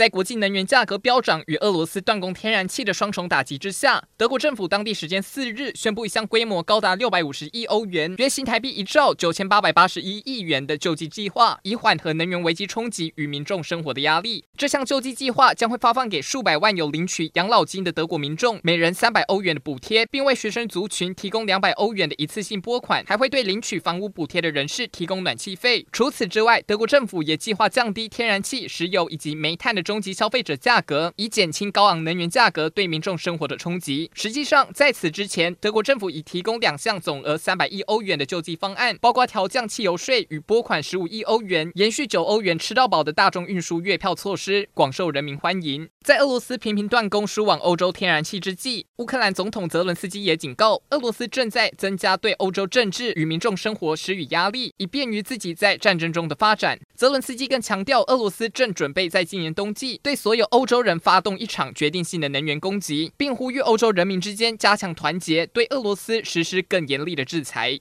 在国际能源价格飙涨与俄罗斯断供天然气的双重打击之下，德国政府当地时间四日宣布一项规模高达六百五十亿欧元（约新台币一兆九千八百八十一亿元）的救济计划，以缓和能源危机冲击与民众生活的压力。这项救济计划将会发放给数百万有领取养老金的德国民众每人三百欧元的补贴，并为学生族群提供两百欧元的一次性拨款，还会对领取房屋补贴的人士提供暖气费。除此之外，德国政府也计划降低天然气、石油以及煤炭的终极消费者价格，以减轻高昂能源价格对民众生活的冲击。实际上，在此之前，德国政府已提供两项总额三百亿欧元的救济方案，包括调降汽油税与拨款十五亿欧元，延续九欧元吃到饱的大众运输月票措施，广受人民欢迎。在俄罗斯频频断供输往欧洲天然气之际，乌克兰总统泽伦斯基也警告，俄罗斯正在增加对欧洲政治与民众生活施予压力，以便于自己在战争中的发展。泽伦斯基更强调，俄罗斯正准备在今年冬季对所有欧洲人发动一场决定性的能源攻击，并呼吁欧洲人民之间加强团结，对俄罗斯实施更严厉的制裁。